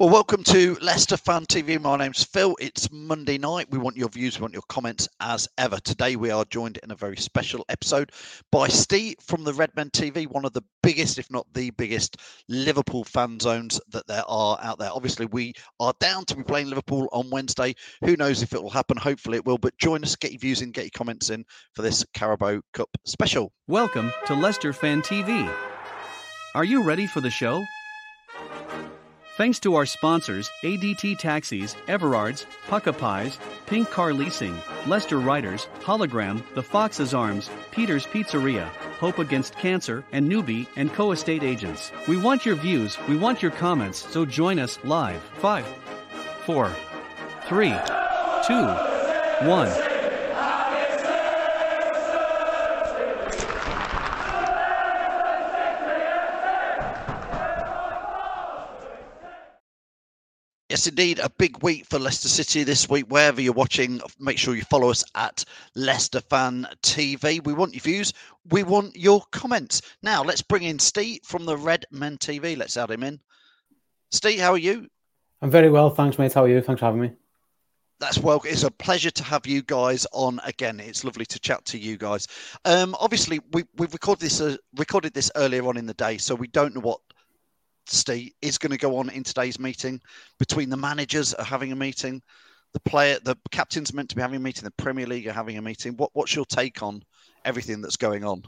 Well, welcome to Leicester Fan TV. My name's Phil. It's Monday night. We want your views, we want your comments as ever. Today, we are joined in a very special episode by Steve from the Redmen TV, one of the biggest, if not the biggest, Liverpool fan zones that there are out there. Obviously, we are down to be playing Liverpool on Wednesday. Who knows if it will happen? Hopefully, it will. But join us, get your views in, get your comments in for this Carabao Cup special. Welcome to Leicester Fan TV. Are you ready for the show? Thanks to our sponsors, ADT Taxis, Everards, Pukka Pies, Pink Car Leasing, Leicester Riders, Hologram, The Fox's Arms, Peter's Pizzeria, Hope Against Cancer, and Newbie and Co-Estate Agents. We want your views, we want your comments, so join us live. Five, four, three, two, one. Yes, indeed, a big week for Leicester City this week. Wherever you're watching, make sure you follow us at Leicester Fan TV. We want your views, we want your comments. Now, let's bring in Steve from the Redmen TV. Let's add him in. Steve, how are you? I'm very well, thanks, mate. How are you? Thanks for having me. That's well. It's a pleasure to have you guys on again. It's lovely to chat to you guys. Um, obviously, we we've recorded this uh, recorded this earlier on in the day, so we don't know what Steve is going to go on in today's meeting. Between the managers are having a meeting, the player, the captain's meant to be having a meeting, the Premier League are having a meeting. What what's your take on everything that's going on?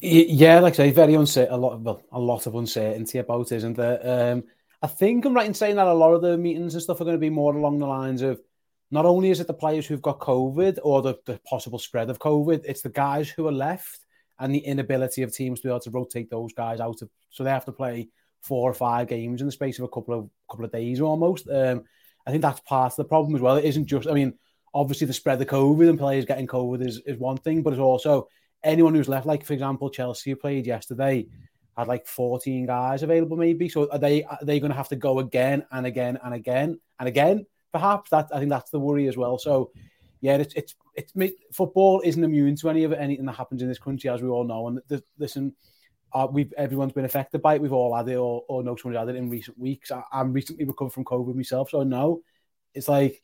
Yeah, like I say, very uncertain. A lot, of, well, a lot of uncertainty about, isn't there? Um, I think I'm right in saying that a lot of the meetings and stuff are going to be more along the lines of not only is it the players who've got COVID or the, the possible spread of COVID, it's the guys who are left and the inability of teams to be able to rotate those guys out of so they have to play four or five games in the space of a couple of couple of days almost. Um, I think that's part of the problem as well. It isn't just, I mean, obviously the spread of COVID and players getting COVID is, is one thing, but it's also anyone who's left. Like for example, Chelsea played yesterday had like 14 guys available maybe. So are they are they going to have to go again and again and again and again? Perhaps that I think that's the worry as well. So yeah, it's it's it's football isn't immune to any of anything that happens in this country, as we all know. And the, listen, uh, we've everyone's been affected by it. We've all had it, or, or know someone who had it in recent weeks. I, am recently recovered from COVID myself, so no, it's like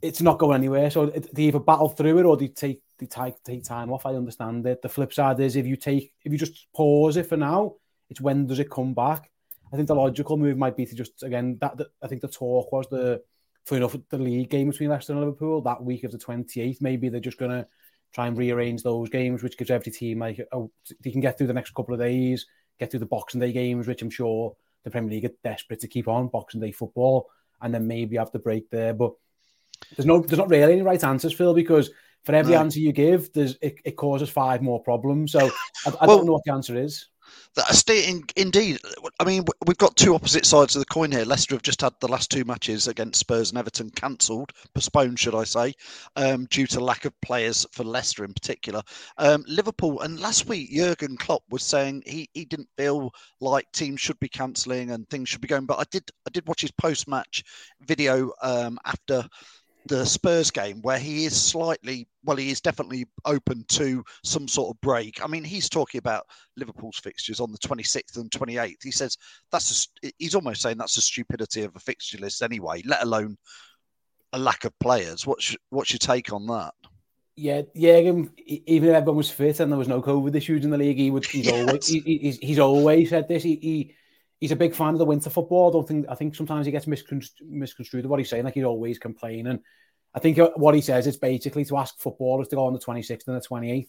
it's not going anywhere. So it, they either battle through it or they take they take take time off. I understand it. The flip side is if you take if you just pause it for now, it's when does it come back? I think the logical move might be to just again that, I think the talk was the for enough the league game between Leicester and Liverpool that week of the 28th. Maybe they're just gonna try and rearrange those games, which gives every team like oh, they can get through the next couple of days, get through the Boxing Day games, which I'm sure the Premier League are desperate to keep on Boxing Day football, and then maybe have the break there. But there's no, there's not really any right answers, Phil, because for every no. answer you give, there's it, it, causes five more problems. So I, I well, don't know what the answer is. State indeed. I mean, we've got two opposite sides of the coin here. Leicester have just had the last two matches against Spurs and Everton cancelled, postponed, should I say, um, due to lack of players for Leicester in particular. Um, Liverpool and last week Jurgen Klopp was saying he, he didn't feel like teams should be cancelling and things should be going. But I did I did watch his post match video um, after the Spurs game where he is slightly, well, he is definitely open to some sort of break. I mean, he's talking about Liverpool's fixtures on the 26th and 28th. He says that's a, he's almost saying that's the stupidity of a fixture list anyway, let alone a lack of players. What's what's your take on that? Yeah, yeah. Even if everyone was fit and there was no COVID issues in the league, he would. He's yes. always he, he's, he's always said this. He, he he's a big fan of the winter football. I don't think I think sometimes he gets misconstrued, misconstrued what he's saying. Like he's always complaining. I think what he says is basically to ask footballers to go on the 26th and the 28th.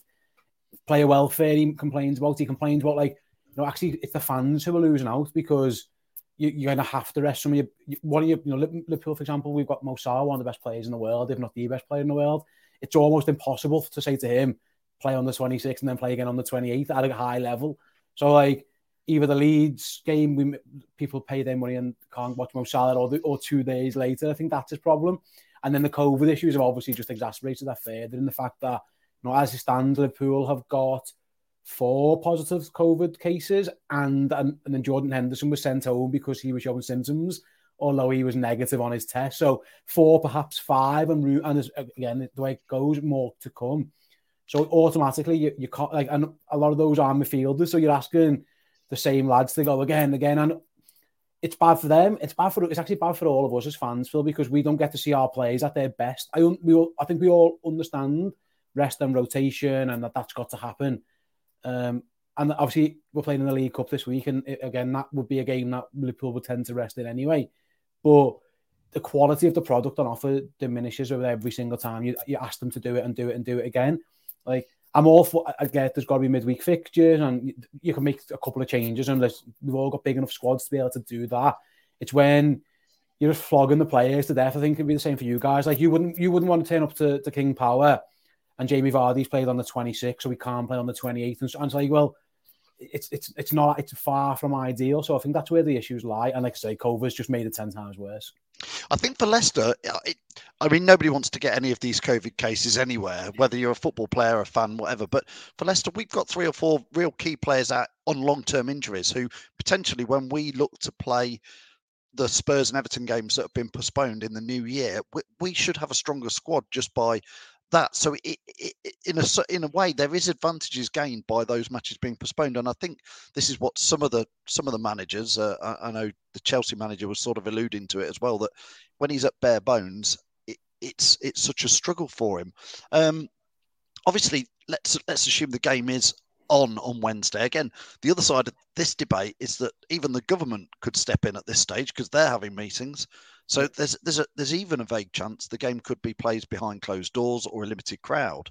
Player welfare he complains about. He complains about like you know actually it's the fans who are losing out because you, you're going to have to rest some of your one of your you know Liverpool for example we've got Mo Salah one of the best players in the world if not the best player in the world. It's almost impossible to say to him play on the 26th and then play again on the 28th at a high level. So like either the Leeds game, we people pay their money and can't watch Mo Salah, or, the, or two days later. I think that's his problem. And then the COVID issues have obviously just exacerbated that further in the fact that, you know, as it stands, Liverpool have got four positive COVID cases, and, and and then Jordan Henderson was sent home because he was showing symptoms, although he was negative on his test. So four, perhaps five, and and again the way it goes, more to come. So automatically you, you can't like, and a lot of those are midfielders. So you're asking the same lads They go again again. And it's bad for them. It's bad for it's actually bad for all of us as fans, Phil, because we don't get to see our players at their best. I we all, I think we all understand rest and rotation, and that that's got to happen. Um, and obviously, we're playing in the League Cup this week, and it, again, that would be a game that Liverpool would tend to rest in anyway. But the quality of the product on offer diminishes with every single time you, you ask them to do it and do it and do it again. Like I'm all for. I get there's got to be midweek fixtures, and you can make a couple of changes, and we've all got big enough squads to be able to do that. It's when you're just flogging the players to death. I think it'd be the same for you guys. Like you wouldn't you wouldn't want to turn up to, to King Power, and Jamie Vardy's played on the 26th, so we can't play on the 28th, and, so, and it's like, well, it's it's it's not it's far from ideal. So I think that's where the issues lie. And like I say, COVID's just made it ten times worse. I think for Leicester, uh, it, I mean, nobody wants to get any of these COVID cases anywhere, whether you're a football player, a fan, whatever. But for Leicester, we've got three or four real key players out on long-term injuries who potentially, when we look to play the Spurs and Everton games that have been postponed in the new year, we, we should have a stronger squad just by that. So it, it, in a in a way, there is advantages gained by those matches being postponed, and I think this is what some of the some of the managers, uh, I, I, know the Chelsea manager was sort of alluding to it as well, that when he's at bare bones, it, it's it's such a struggle for him. Um, obviously, let's let's assume the game is on on Wednesday. Again, the other side of this debate is that even the government could step in at this stage because they're having meetings. So there's there's a there's even a vague chance the game could be played behind closed doors or a limited crowd.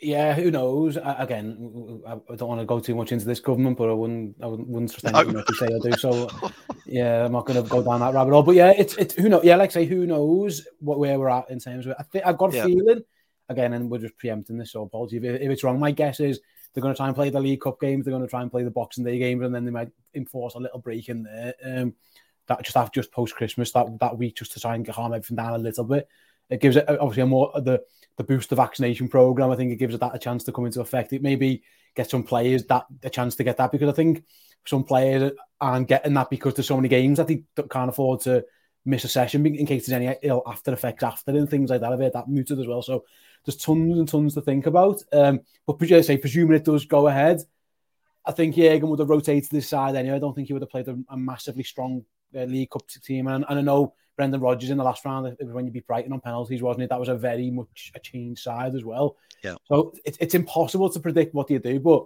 Yeah, who knows? Again, I don't want to go too much into this government, but I wouldn't, I wouldn't anything no. to say I do. So, yeah, I'm not going to go down that rabbit hole. But yeah, it's it's who knows? Yeah, like I say, who knows what where we're at in terms of it. I think I've got a yeah. feeling again, and we're just preempting this. So apology if, if it's wrong. My guess is they're going to try and play the League Cup games. They're going to try and play the Boxing Day games, and then they might enforce a little break in there. Um, that just after just post Christmas that that week just to try and calm everything down a little bit. It gives it obviously a more the the booster vaccination program. I think it gives that a chance to come into effect. It maybe get some players that a chance to get that because I think some players aren't getting that because there's so many games that they can't afford to miss a session in case there's any ill after effects after and things like that. I've heard that muted as well. So there's tons and tons to think about. Um, but as I say, presuming it does go ahead, I think Jurgen would have rotated this side anyway. I don't think he would have played a, a massively strong uh, League Cup team. And, and I know Brendan Rodgers in the last round, it was when you beat Brighton on penalties, wasn't it? That was a very much a changed side as well. Yeah. So it, it's impossible to predict what you do, but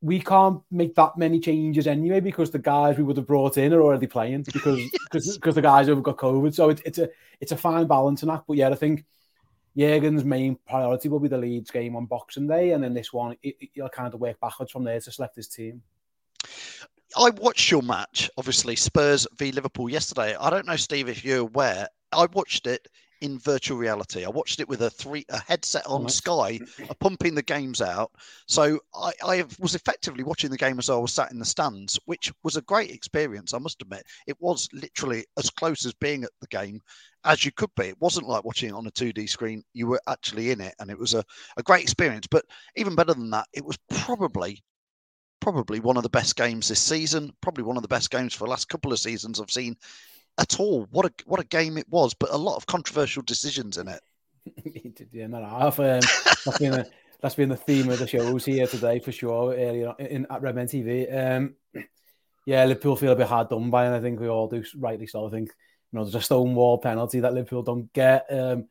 we can't make that many changes anyway because the guys we would have brought in are already playing because because because the guys have got COVID. So it, it's a it's a fine balancing act. But yeah, I think Jurgen's main priority will be the Leeds game on Boxing Day, and then this one he'll kind of work backwards from there to select his team. I watched your match, obviously Spurs v Liverpool yesterday. I don't know, Steve, if you're aware. I watched it in virtual reality. I watched it with a three a headset on nice. Sky, pumping the games out. So I, I was effectively watching the game as I was sat in the stands, which was a great experience. I must admit, it was literally as close as being at the game as you could be. It wasn't like watching it on a 2D screen. You were actually in it, and it was a, a great experience. But even better than that, it was probably probably one of the best games this season, probably one of the best games for the last couple of seasons I've seen at all. What a what a game it was, but a lot of controversial decisions in it. yeah. Um, that's been a, that's been the theme of the shows here today for sure. Earlier in at Redmen TV. Um, yeah, Liverpool feel a bit hard done by, and I think we all do rightly so. I think you know there's a stonewall penalty that Liverpool don't get. Um,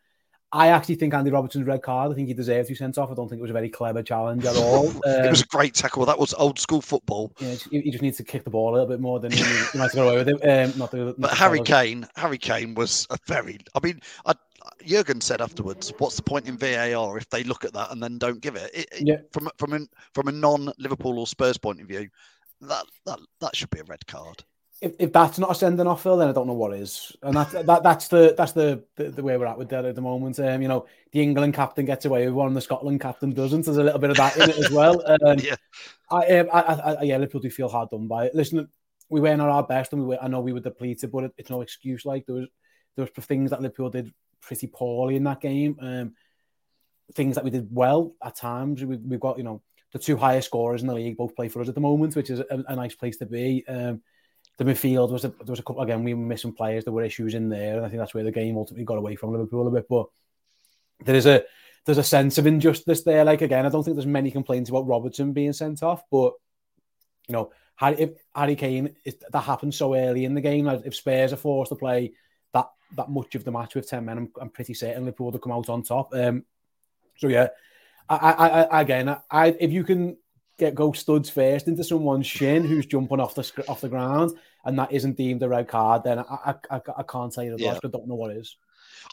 I actually think Andy Robertson's red card. I think he deserved to be sent off. I don't think it was a very clever challenge at all. Um, it was a great tackle. That was old school football. Yeah, he just needs to kick the ball a little bit more than he, he might go away with it. Um, not the, not but Harry Kane, Harry Kane was a very. I mean, I, Jurgen said afterwards, "What's the point in VAR if they look at that and then don't give it?" it yeah. From from a from a non Liverpool or Spurs point of view, that that that should be a red card if, if that's not a sending off, Phil, then I don't know what is. And that, that that's the that's the, the, the way we're at with that at the moment. Um, you know, the England captain gets away with one, the Scotland captain doesn't. There's a little bit of that in it as well. Um, yeah, I, um, I, I, I, yeah, Liverpool do feel hard done by it. Listen, we weren't at our best, and we were, I know we were depleted, but it, it's no excuse. Like there was there was things that Liverpool did pretty poorly in that game. Um, things that we did well at times. We, we've got you know the two highest scorers in the league both play for us at the moment, which is a, a nice place to be. Um, the midfield was a, there was a couple again. We were missing players. There were issues in there, and I think that's where the game ultimately got away from Liverpool a bit. But there is a there's a sense of injustice there. Like again, I don't think there's many complaints about Robertson being sent off, but you know, Harry, if Harry Kane that happened so early in the game. Like if Spurs are forced to play that that much of the match with ten men, I'm, I'm pretty certain Liverpool would have come out on top. Um, so yeah, I, I, I again, I if you can get go studs first into someone's shin who's jumping off the off the ground, and that isn't deemed a red card, then I I, I, can't say it. Yeah. I don't know what is.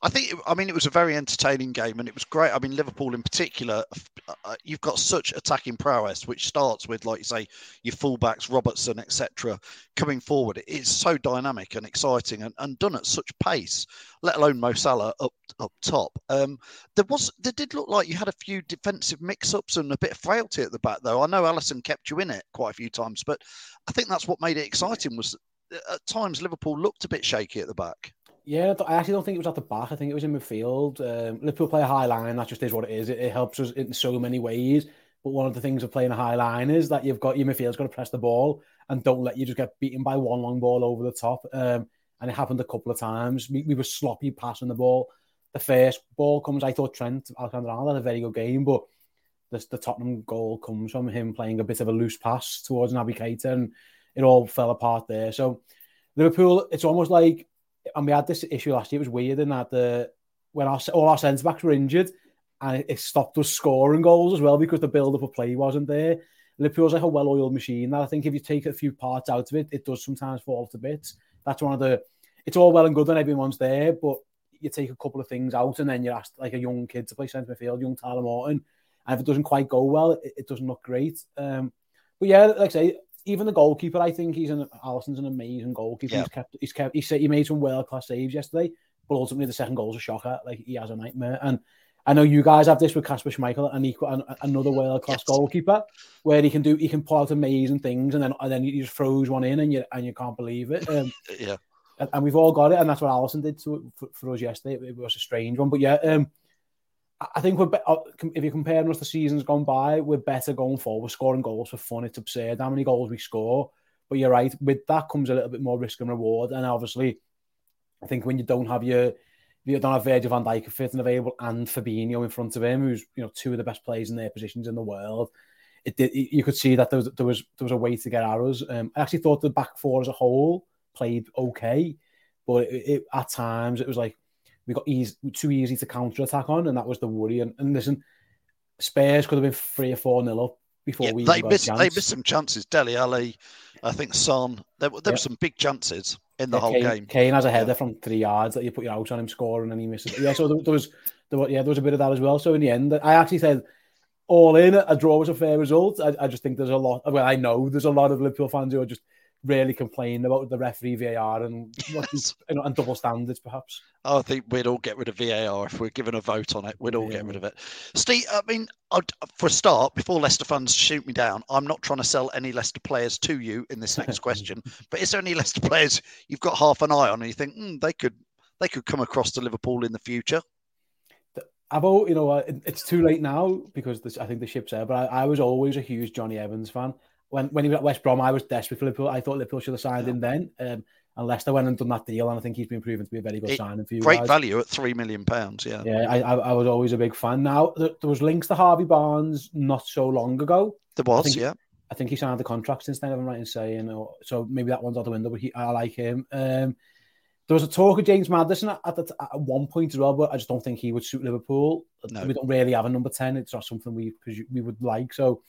I think, I mean, it was a very entertaining game and it was great. I mean, Liverpool in particular, uh, you've got such attacking prowess, which starts with, like you say, your fullbacks, Robertson, etc., coming forward. It's so dynamic and exciting and, and done at such pace, let alone Mo Salah up up top. Um, there was, there did look like you had a few defensive mix-ups and a bit of frailty at the back, though. I know Alisson kept you in it quite a few times, but I think that's what made it exciting. Was at times Liverpool looked a bit shaky at the back. Yeah, I actually don't think it was at the back. I think it was in midfield. Um, Liverpool play a high line. That just is what it is. It, it, helps us in so many ways. But one of the things of playing a high line is that you've got your midfield's got to press the ball and don't let you just get beaten by one long ball over the top. Um, and it happened a couple of times. We, we were sloppy passing the ball. The first ball comes, I thought Trent Alexander-Arnold had a very good game, but the, the Tottenham goal comes from him playing a bit of a loose pass towards Naby Keita, and it all fell apart there. So Liverpool, it's almost like and we had this issue last year. It was weird in that the when our all our centre backs were injured, and it, stopped us scoring goals as well because the build up of play wasn't there. Liverpool's like a well-oiled machine. That I think if you take a few parts out of it, it does sometimes fall to bits. That's one of the. It's all well and good when everyone's there, but you take a couple of things out, and then you're asked like a young kid to play centre midfield, young Tyler Morton, and if it doesn't quite go well, it, it doesn't look great. Um, but yeah, like I say, even the goalkeeper, I think he's an Alisson's an amazing goalkeeper. Yeah. He's kept, he's kept, he said he made some world class saves yesterday, but ultimately the second goal's a shocker. Like he has a nightmare. And I know you guys have this with Kasper Schmeichel, and equal, another world class yes. goalkeeper, where he can do, he can pull out amazing things, and then and then he just throws one in, and you and you can't believe it. Um, yeah. And, and, we've all got it, and that's what Alisson did to for, for us yesterday. It, it was a strange one, but yeah. Um, I think we're uh, if you're comparing us to seasons gone by, we're better going forward. scoring goals for fun. It's absurd how many goals we score. But you're right. With that comes a little bit more risk and reward. And obviously, I think when you don't have your you don't have Virgil van Dijk fit and available and Fabinho in front of him, who's you know two of the best players in their positions in the world. It did. You could see that there was there was there was a way to get arrows. Um, I actually thought the back four as a whole played okay, but it, it, at times it was like we got easy, too easy to counter attack on, and that was the worry. And, and listen, Spurs could have been three or four nil up before yeah, we. They missed. They missed some chances. Dele Alli, I think Son. There, there yeah. were some big chances in the yeah, whole Kane, game. Kane has a header from three yards that you put your out on him scoring and he misses. Yeah, so there, there was, there was, yeah, there was a bit of that as well. So in the end, I actually said all in a draw was a fair result. I, I just think there's a lot. Well, I know there's a lot of Liverpool fans who are just really complain about the referee VAR and what you know, and double standards, perhaps. I think we'd all get rid of VAR if we're given a vote on it. We'd all yeah. get rid of it. Steve, I mean, I'd, for a start, before Leicester fans shoot me down, I'm not trying to sell any Leicester players to you in this next question. but is there any Leicester players you've got half an eye on and you think mm, they could they could come across to Liverpool in the future? I've you know, it's too late now because this, I think the ship's there. But I, I was always a huge Jonny Evans fan when when he was at West Brom, I was desperate for Liverpool. I thought Liverpool should have signed yeah. him then. Um, And Leicester went and done that deal, and I think he's been proven to be a very good It- signing for you. Great guys. value at three million pounds. Yeah. Yeah, I, I, I was always a big fan. Now there, there was links to Harvey Barnes not so long ago. There was. think- Yeah. I think he signed the contract since then. I'm right in saying, or, so maybe that one's out the window. But he, I like him. Um, there was a talk of James Maddison at, at, at one point as well, but I just don't think he would suit Liverpool. No. We don't really have a number ten. It's not something we we would like. So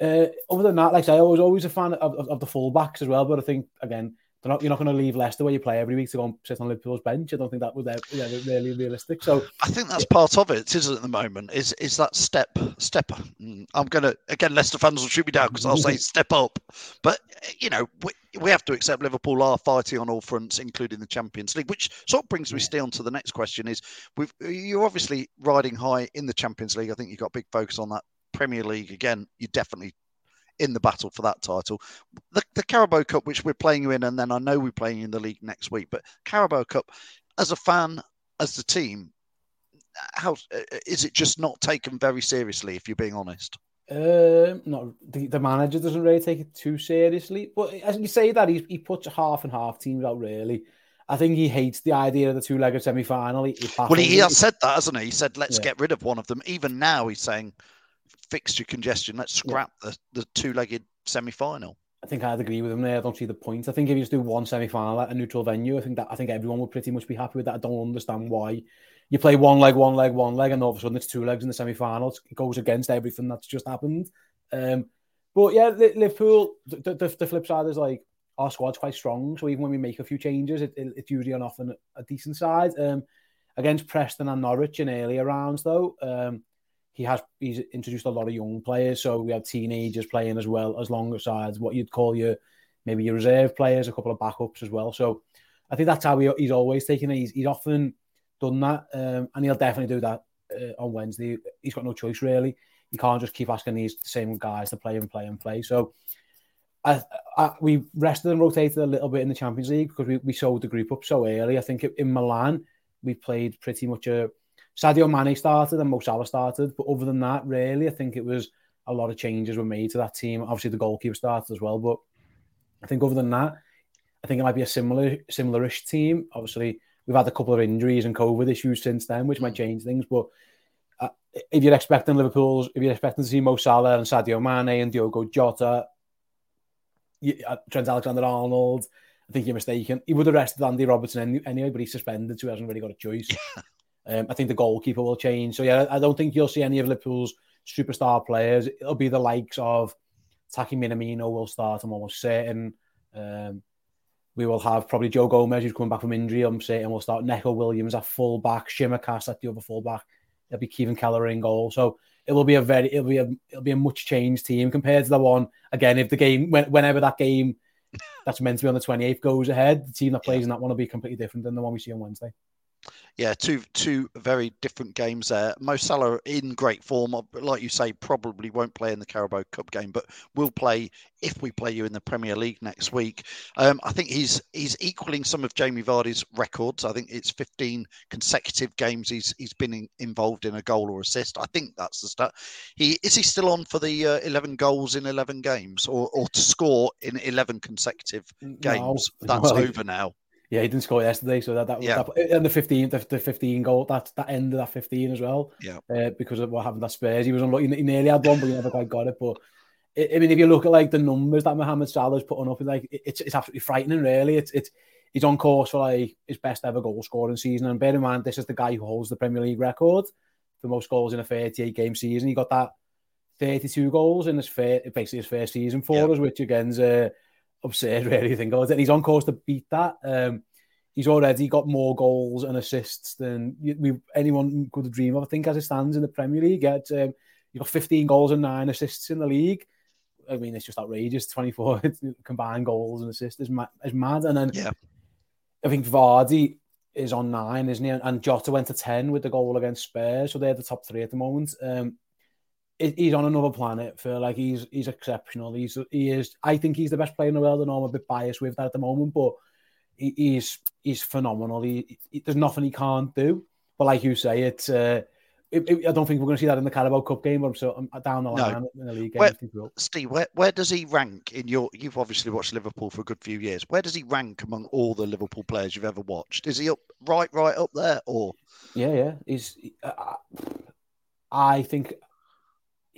uh, other than that, like I say, I was always a fan of, of, of the fullbacks as well. But I think again, they're not, you're not going to leave Leicester where you play every week to go and sit on Liverpool's bench. I don't think that was really realistic. So I think that's part of it, isn't it, at the moment? Is is that step step? mm, I'm gonna again. Leicester fans will shoot me down because I'll say step up, but you know we, we have to accept Liverpool are fighting on all fronts, including the Champions League. Which sort of brings me still on to the next question: is we've you're obviously riding high in the Champions League. I think you've got big focus on that Premier League again. You're definitely in the battle for that title. The, the Carabao Cup, which we're playing you in, and then I know we're playing you in the league next week. But Carabao Cup, as a fan, as the team, how is it just not taken very seriously? If you're being honest, Um, no, the, the manager doesn't really take it too seriously. But as you say that, he, he puts half and half teams out, really. I think he hates the idea of the two legged semi final. He, he well, he, he has said that, hasn't he? He said, "Let's Yeah. get rid of one of them." Even now, he's saying, "Fixture congestion. Let's scrap the, the two-legged semi-final." I think I'd agree with him there. I don't see the point. I think if you just do one semi final at a neutral venue, I think that I think everyone would pretty much be happy with that. I don't understand why you play one leg, one leg, one leg, and all of a sudden it's two legs in the semi final. It goes against everything that's just happened. Um, but yeah, Liverpool, the, the, the flip side is like our squad's quite strong. So even when we make a few changes, it, it, it's usually on often a decent side. Um, against Preston and Norwich in earlier rounds, though, um, he has he's introduced a lot of young players. So we have teenagers playing as well as longer sides, what you'd call your maybe your reserve players, a couple of backups as well. So I think that's how he, he's always taken it. He's, he's often done that, um, and he'll definitely do that uh, on Wednesday. He's got no choice really. You can't just keep asking these same guys to play and play and play. So I, I, we rested and rotated a little bit in the Champions League because we, we sold the group up so early. I think in Milan we played pretty much a Sadio Mane started and Mo Salah started, but other than that, really, I think it was a lot of changes were made to that team. Obviously, the goalkeeper started as well, but I think other than that, I think it might be a similar, similar-ish team. Obviously, we've had a couple of injuries and COVID issues since then, which might change things. But uh, if you're expecting Liverpool's, if you're expecting to see Mo Salah and Sadio Mane and Diogo Jota, you, uh, Trent Alexander-Arnold, I think you're mistaken. He would have rested Andy Robertson anyway, but he's suspended, so he hasn't really got a choice. Um, I think the goalkeeper will change. So yeah, I don't think you'll see any of Liverpool's superstar players. It'll be the likes of Taki Minamino will start. I'm almost certain. Um, we will have probably Joe Gomez who's coming back from injury. I'm certain we'll start Neco Williams at full back, Tsimikas at the other full back. It'll be Caoimhin Kelleher in goal. So it will be a very it'll be a it'll be a much changed team compared to the one again. If the game when, whenever that game that's meant to be on the 28th goes ahead, the team that plays in that one will be completely different than the one we see on Wednesday. Yeah, two two very different games there. Mo Salah in great form, uh, like you say, probably won't play in the Carabao Cup game, but will play if we play you in the Premier League next week. Um, I think he's he's equaling some of Jamie Vardy's records. I think it's 15 consecutive games he's he's been in, involved in a goal or assist. I think that's the stat. He is he still on for the uh, 11 goals in 11 games, or or to score in 11 consecutive games? No. That's Well, over now. Yeah, he didn't score yesterday, so that that, Yeah. that and the fifteen, the, the fifteen goal, that that end of that fifteen as well. Yeah. uh, because of what happened at Spurs, he was unlucky. He nearly had one, but he never quite got it. But I mean, if you look at like the numbers that Mohamed Salah's putting up, like it- it's it's absolutely frightening. Really, it's it's he's on course for like his best ever goal scoring season. And bear in mind, this is the guy who holds the Premier League record for most goals in a 38 game season. He got that 32 goals in his first, basically his first season for us, which again's uh, absurd, really. You think about. And he's on course to beat that. Um, he's already got more goals and assists than we anyone could dream of. I think as it stands in the Premier League, it's, um, he's got 15 goals and nine assists in the league. I mean, it's just outrageous. 24 combined goals and assists is, ma- is mad. And then Yeah. I think Vardy is on nine, isn't he? And Jota went to 10 with the goal against Spurs. So they're the top three at the moment. Um, he's on another planet for like he's he's exceptional. He's he is. I think he's the best player in the world, and I'm a bit biased with that at the moment, but he, he's he's phenomenal. He, he- there's nothing he can't do. But like you say, it's uh, it, it, I don't think we're going to see that in the Carabao Cup game, but I'm so I'm down the line no. in the league game. Where, Steve, where, where does he rank in your? You've obviously watched Liverpool for a good few years. Where does he rank among all the Liverpool players you've ever watched? Is he up right, right up there, or? Yeah, yeah. He's. Uh, I think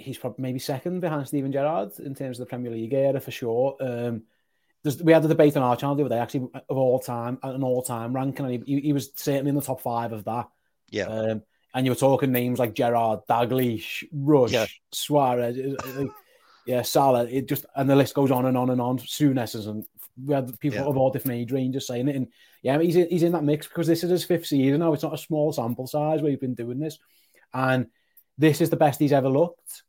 he's probably maybe second behind Steven Gerrard in terms of the Premier League era for sure. Um, we had a debate on our channel the other day, actually, of all time, an all time ranking, and he, he, was certainly in the top five of that. Yeah. Um, and you were talking names like Gerrard, Dalglish, Rush, yeah. Suarez, yeah, Salah. It just and the list goes on and on and on. Souness and we had people yeah. of all different age ranges saying it, and yeah, he's in, he's in that mix because this is his fifth season now. It's not a small sample size where he's been doing this, and this is the best he's ever looked.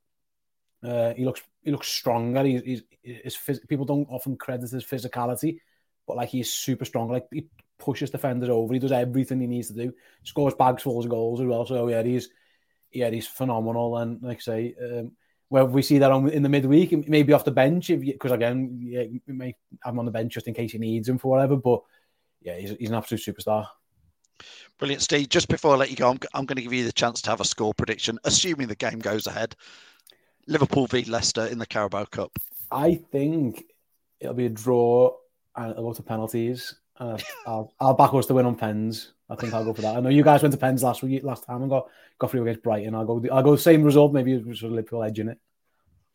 Uh, he looks he looks stronger. He's, he's, he's people don't often credit his physicality, but like he's super strong. Like he pushes defenders over. He does everything he needs to do. Scores bags full of goals as well. So yeah, he's yeah he's phenomenal. And like I say, um, where we see that on in the midweek, maybe off the bench, because again, yeah, we may have him on the bench just in case he needs him for whatever. But yeah, he's, he's an absolute superstar. Brilliant, Steve. Just before I let you go, I'm, I'm going to give you the chance to have a score prediction, assuming the game goes ahead. Liverpool v Leicester in the Carabao Cup. I think it'll be a draw and a lot of penalties. Uh, I'll, I'll back us to win on pens. I think I'll go for that. I know you guys went to pens last week, last time, and got got through against Brighton. I'll go. I'll go same result, maybe with Liverpool edge in it.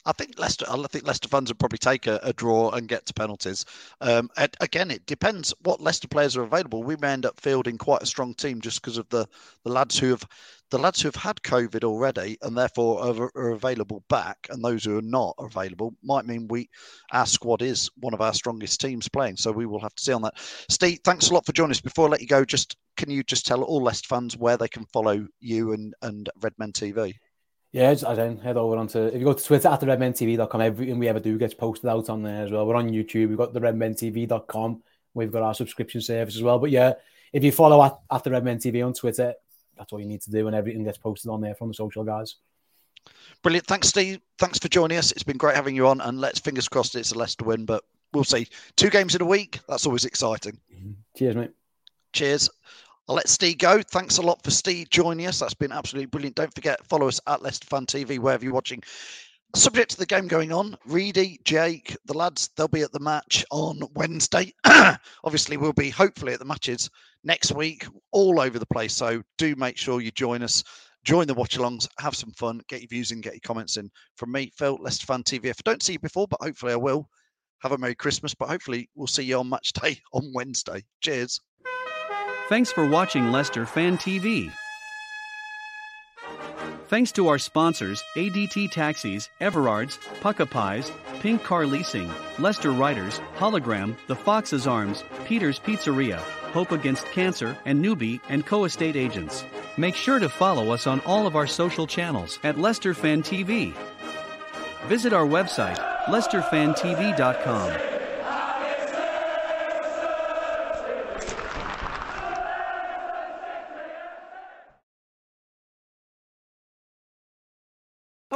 I think Leicester. I think Leicester fans would probably take a, a draw and get to penalties. Um, again, it depends what Leicester players are available. We may end up fielding quite a strong team just because of the, the lads who have the lads who have had COVID already and therefore are, are, available back, and those who are not available might mean we our squad is one of our strongest teams playing. So we will have to see on that. Steve, thanks a lot for joining us. Before I let you go, just can you just tell all Leicester fans where they can follow you and and Redmen TV? Yeah, I then head over onto if you go to Twitter at the redmentv.com, everything we ever do gets posted out on there as well. We're on YouTube, we've got the redmentv.com, we've got our subscription service as well. But yeah, if you follow at, at the Redmen TV on Twitter, that's all you need to do, and everything gets posted on there from the social guys. Brilliant. Thanks, Steve. Thanks for joining us. It's been great having you on, and let's fingers crossed it's a Leicester win, but we'll see. Two games in a week, that's always exciting. Mm-hmm. Cheers, mate. Cheers. I'll let Steve go. Thanks a lot for Steve joining us. That's been absolutely brilliant. Don't forget, follow us at Leicester Fan TV, wherever you're watching. Subject to the game going on, Reedy, Jake, the lads, they'll be at the match on Wednesday. Obviously, we'll be hopefully at the matches next week, all over the place. So do make sure you join us. Join the watch alongs, have some fun, get your views in, get your comments in. From me, Phil, Leicester Fan TV. If I don't see you before, but hopefully I will, have a Merry Christmas. But hopefully we'll see you on match day on Wednesday. Cheers. Thanks for watching Leicester Fan TV. Thanks to our sponsors ADT Taxis, Everards, Pukka Pies, Pink Car Leasing, Leicester Riders, Hologram, The Fox's Arms, Peter's Pizzeria, Hope Against Cancer, and Newbie and Co Estate Agents. Make sure to follow us on all of our social channels at Leicester Fan TV. Visit our website, leicesterfantv.com.